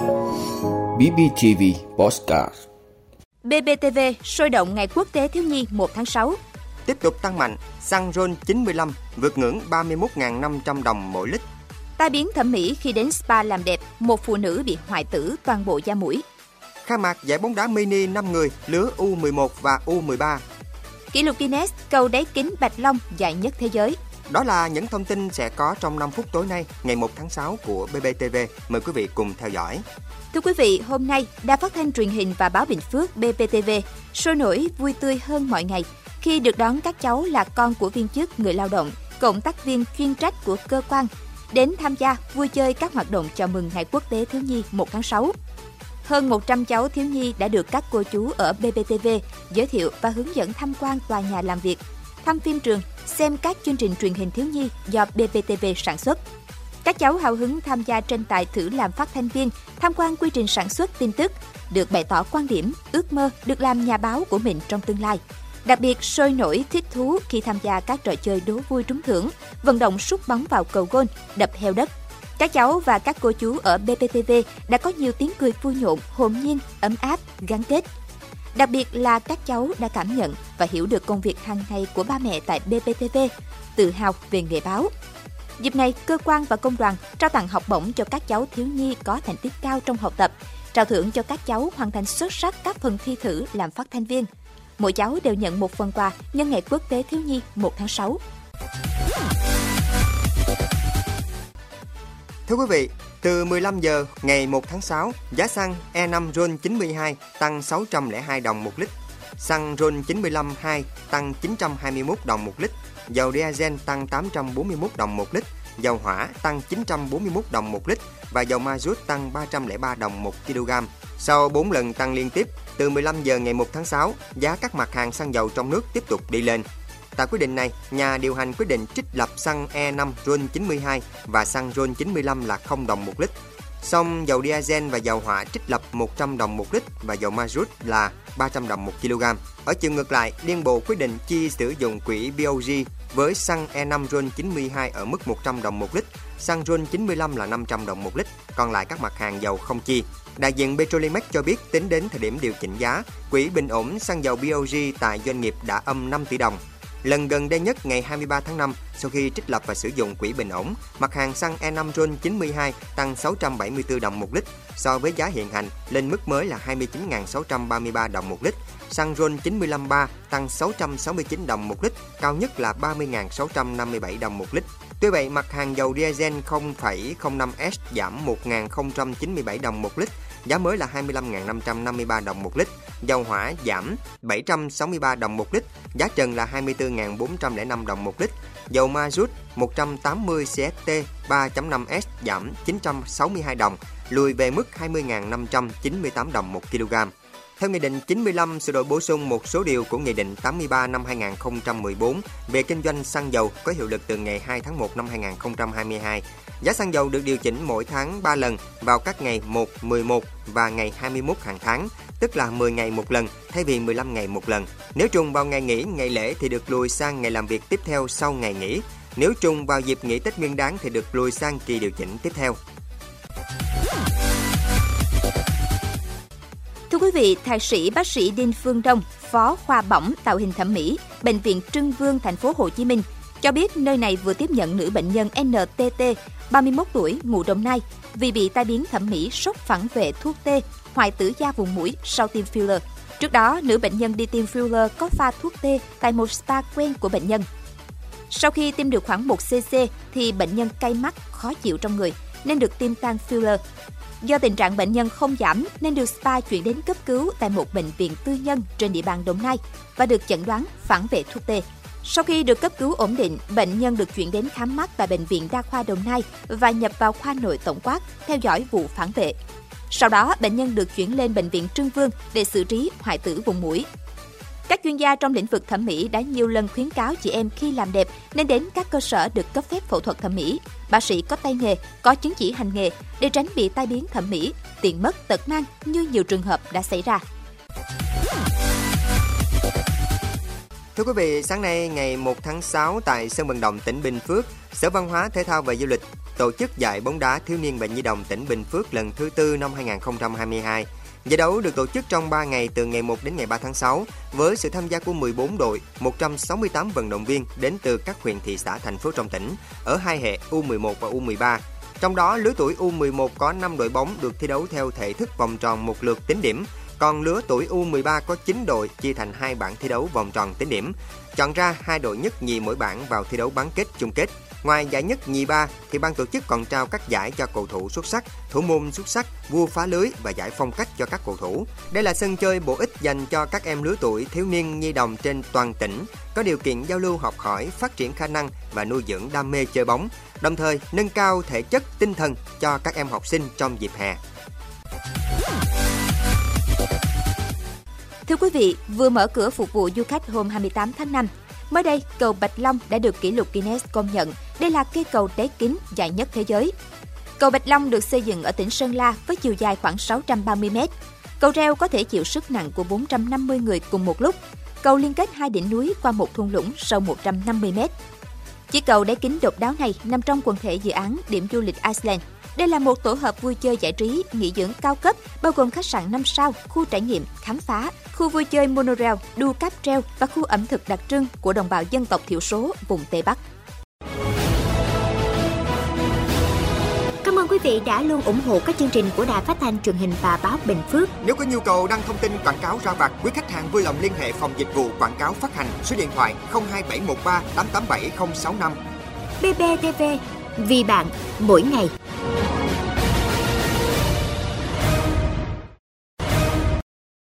BBTV Postcard BBTV sôi động ngày quốc tế thiếu nhi 1 tháng 6. Tiếp tục tăng mạnh, xăng RON 95 vượt ngưỡng 31.500 đồng mỗi lít. Tai biến thẩm mỹ khi đến spa làm đẹp, một phụ nữ bị hoại tử toàn bộ da mũi. Khai mạc giải bóng đá mini 5 người lứa U11 và U13. Kỷ lục Guinness cầu đáy kính Bạch Long dài nhất thế giới. Đó là những thông tin sẽ có trong 5 phút tối nay, ngày 1 tháng 6 của BBTV. Mời quý vị cùng theo dõi. Thưa quý vị, hôm nay, Đài Phát thanh truyền hình và báo Bình Phước BBTV sôi nổi vui tươi hơn mọi ngày khi được đón các cháu là con của viên chức, người lao động, cộng tác viên chuyên trách của cơ quan đến tham gia vui chơi các hoạt động chào mừng Ngày Quốc tế Thiếu nhi 1 tháng 6. Hơn 100 cháu thiếu nhi đã được các cô chú ở BBTV giới thiệu và hướng dẫn tham quan tòa nhà làm việc, thăm phim trường, xem các chương trình truyền hình thiếu nhi do BBTV sản xuất. Các cháu hào hứng tham gia tranh tài thử làm phát thanh viên, tham quan quy trình sản xuất tin tức, được bày tỏ quan điểm, ước mơ được làm nhà báo của mình trong tương lai. Đặc biệt sôi nổi thích thú khi tham gia các trò chơi đố vui trúng thưởng, vận động sút bóng vào cầu gôn, đập heo đất. Các cháu và các cô chú ở BPTV đã có nhiều tiếng cười vui nhộn, hồn nhiên, ấm áp, gắn kết. Đặc biệt là các cháu đã cảm nhận và hiểu được công việc hàng ngày của ba mẹ tại BPTV, tự hào về nghề báo. Dịp này, cơ quan và công đoàn trao tặng học bổng cho các cháu thiếu nhi có thành tích cao trong học tập, trao thưởng cho các cháu hoàn thành xuất sắc các phần thi thử làm phát thanh viên. Mỗi cháu đều nhận một phần quà nhân ngày quốc tế thiếu nhi 1 tháng 6. Thưa quý vị, từ 15 giờ ngày 1 tháng 6, giá xăng E5 RON 92 tăng 602 đồng một lít, xăng RON 95 2 tăng 921 đồng một lít, dầu diesel tăng 841 đồng một lít, dầu hỏa tăng 941 đồng một lít và dầu ma rút tăng 303 đồng một kg. Sau 4 lần tăng liên tiếp, từ 15 giờ ngày 1 tháng 6, giá các mặt hàng xăng dầu trong nước tiếp tục đi lên. Tại quyết định này, nhà điều hành quyết định trích lập xăng E5 RON 92 và xăng RON 95 là 0 đồng một lít. Song dầu diesel và dầu hỏa trích lập 100 đồng một lít và dầu ma rút là 300 đồng một kg. Ở chiều ngược lại, Liên Bộ quyết định chi sử dụng quỹ BOG với xăng E5 RON 92 ở mức 100 đồng một lít, xăng RON 95 là 500 đồng một lít, còn lại các mặt hàng dầu không chi. Đại diện Petrolimex cho biết tính đến thời điểm điều chỉnh giá, quỹ bình ổn xăng dầu BOG tại doanh nghiệp đã âm 5 tỷ đồng. Lần gần đây nhất ngày 23 tháng 5, sau khi trích lập và sử dụng quỹ bình ổn, mặt hàng xăng E5 RON 92 tăng 674 đồng một lít so với giá hiện hành lên mức mới là 29.633 đồng một lít. Xăng RON 95 3 tăng 669 đồng một lít, cao nhất là 30.657 đồng một lít. Tuy vậy, mặt hàng dầu diesel 0,05S giảm 1.097 đồng một lít, giá mới là 25.553 đồng một lít. Dầu hỏa giảm 763 đồng một lít, giá trần là 24.405 đồng một lít. Dầu ma rút 180 CST 3.5S giảm 962 đồng, lùi về mức 20.598 đồng một kg. Theo Nghị định 95 sửa đổi bổ sung một số điều của Nghị định 83 năm 2014 về kinh doanh xăng dầu có hiệu lực từ ngày 2 tháng 1 năm 2022, giá xăng dầu được điều chỉnh mỗi tháng 3 lần vào các ngày 1, 11 và ngày 21 hàng tháng, tức là 10 ngày một lần thay vì 15 ngày một lần. Nếu trùng vào ngày nghỉ, ngày lễ thì được lùi sang ngày làm việc tiếp theo sau ngày nghỉ. Nếu trùng vào dịp nghỉ Tết Nguyên đán thì được lùi sang kỳ điều chỉnh tiếp theo. Thưa quý vị, thạc sĩ bác sĩ Đinh Phương Đông, phó khoa bỏng tạo hình thẩm mỹ, bệnh viện Trưng Vương thành phố Hồ Chí Minh cho biết nơi này vừa tiếp nhận nữ bệnh nhân NTT, 31 tuổi, ngụ Đồng Nai, vì bị tai biến thẩm mỹ sốc phản vệ thuốc tê, hoại tử da vùng mũi sau tiêm filler. Trước đó, nữ bệnh nhân đi tiêm filler có pha thuốc tê tại một spa quen của bệnh nhân. Sau khi tiêm được khoảng 1 cc thì bệnh nhân cay mắt, khó chịu trong người nên được tiêm tan filler. Do tình trạng bệnh nhân không giảm nên được spa chuyển đến cấp cứu tại một bệnh viện tư nhân trên địa bàn Đồng Nai và được chẩn đoán phản vệ thuốc tê. Sau khi được cấp cứu ổn định, bệnh nhân được chuyển đến khám mắt tại Bệnh viện Đa khoa Đồng Nai và nhập vào khoa nội tổng quát theo dõi vụ phản vệ. Sau đó, bệnh nhân được chuyển lên Bệnh viện Trưng Vương để xử trí hoại tử vùng mũi. Các chuyên gia trong lĩnh vực thẩm mỹ đã nhiều lần khuyến cáo chị em khi làm đẹp nên đến các cơ sở được cấp phép phẫu thuật thẩm mỹ, bác sĩ có tay nghề, có chứng chỉ hành nghề để tránh bị tai biến thẩm mỹ, tiền mất tật mang như nhiều trường hợp đã xảy ra. Thưa quý vị, sáng nay ngày 1 tháng 6 tại sân vận động tỉnh Bình Phước, Sở Văn hóa Thể thao và Du lịch tổ chức giải bóng đá thiếu niên Bệnh Nhi đồng tỉnh Bình Phước lần thứ tư năm 2022. Giải đấu được tổ chức trong 3 ngày từ ngày 1 đến ngày 3 tháng 6 với sự tham gia của 14 đội, 168 vận động viên đến từ các huyện thị xã thành phố trong tỉnh ở hai hệ U11 và U13. Trong đó, lứa tuổi U11 có 5 đội bóng được thi đấu theo thể thức vòng tròn một lượt tính điểm, còn lứa tuổi U13 có 9 đội chia thành hai bảng thi đấu vòng tròn tính điểm. Chọn ra hai đội nhất nhì mỗi bảng vào thi đấu bán kết chung kết. Ngoài giải nhất nhì ba thì ban tổ chức còn trao các giải cho cầu thủ xuất sắc, thủ môn xuất sắc, vua phá lưới và giải phong cách cho các cầu thủ. Đây là sân chơi bổ ích dành cho các em lứa tuổi thiếu niên nhi đồng trên toàn tỉnh, có điều kiện giao lưu học hỏi, phát triển khả năng và nuôi dưỡng đam mê chơi bóng, đồng thời nâng cao thể chất tinh thần cho các em học sinh trong dịp hè. Thưa quý vị, vừa mở cửa phục vụ du khách hôm 28 tháng 5, Mới đây, cầu Bạch Long đã được kỷ lục Guinness công nhận. Đây là cây cầu đáy kính dài nhất thế giới. Cầu Bạch Long được xây dựng ở tỉnh Sơn La với chiều dài khoảng 630 m. Cầu reo có thể chịu sức nặng của 450 người cùng một lúc. Cầu liên kết hai đỉnh núi qua một thung lũng sâu 150 m. Chiếc cầu đáy kính độc đáo này nằm trong quần thể dự án điểm du lịch Iceland đây là một tổ hợp vui chơi giải trí, nghỉ dưỡng cao cấp, bao gồm khách sạn 5 sao, khu trải nghiệm, khám phá, khu vui chơi monorail, đu cáp treo và khu ẩm thực đặc trưng của đồng bào dân tộc thiểu số vùng Tây Bắc. Cảm ơn quý vị đã luôn ủng hộ các chương trình của Đài Phát thanh truyền hình và báo Bình Phước. Nếu có nhu cầu đăng thông tin quảng cáo ra vặt, quý khách hàng vui lòng liên hệ phòng dịch vụ quảng cáo phát hành số điện thoại 02713 887065. BBTV vì bạn mỗi ngày.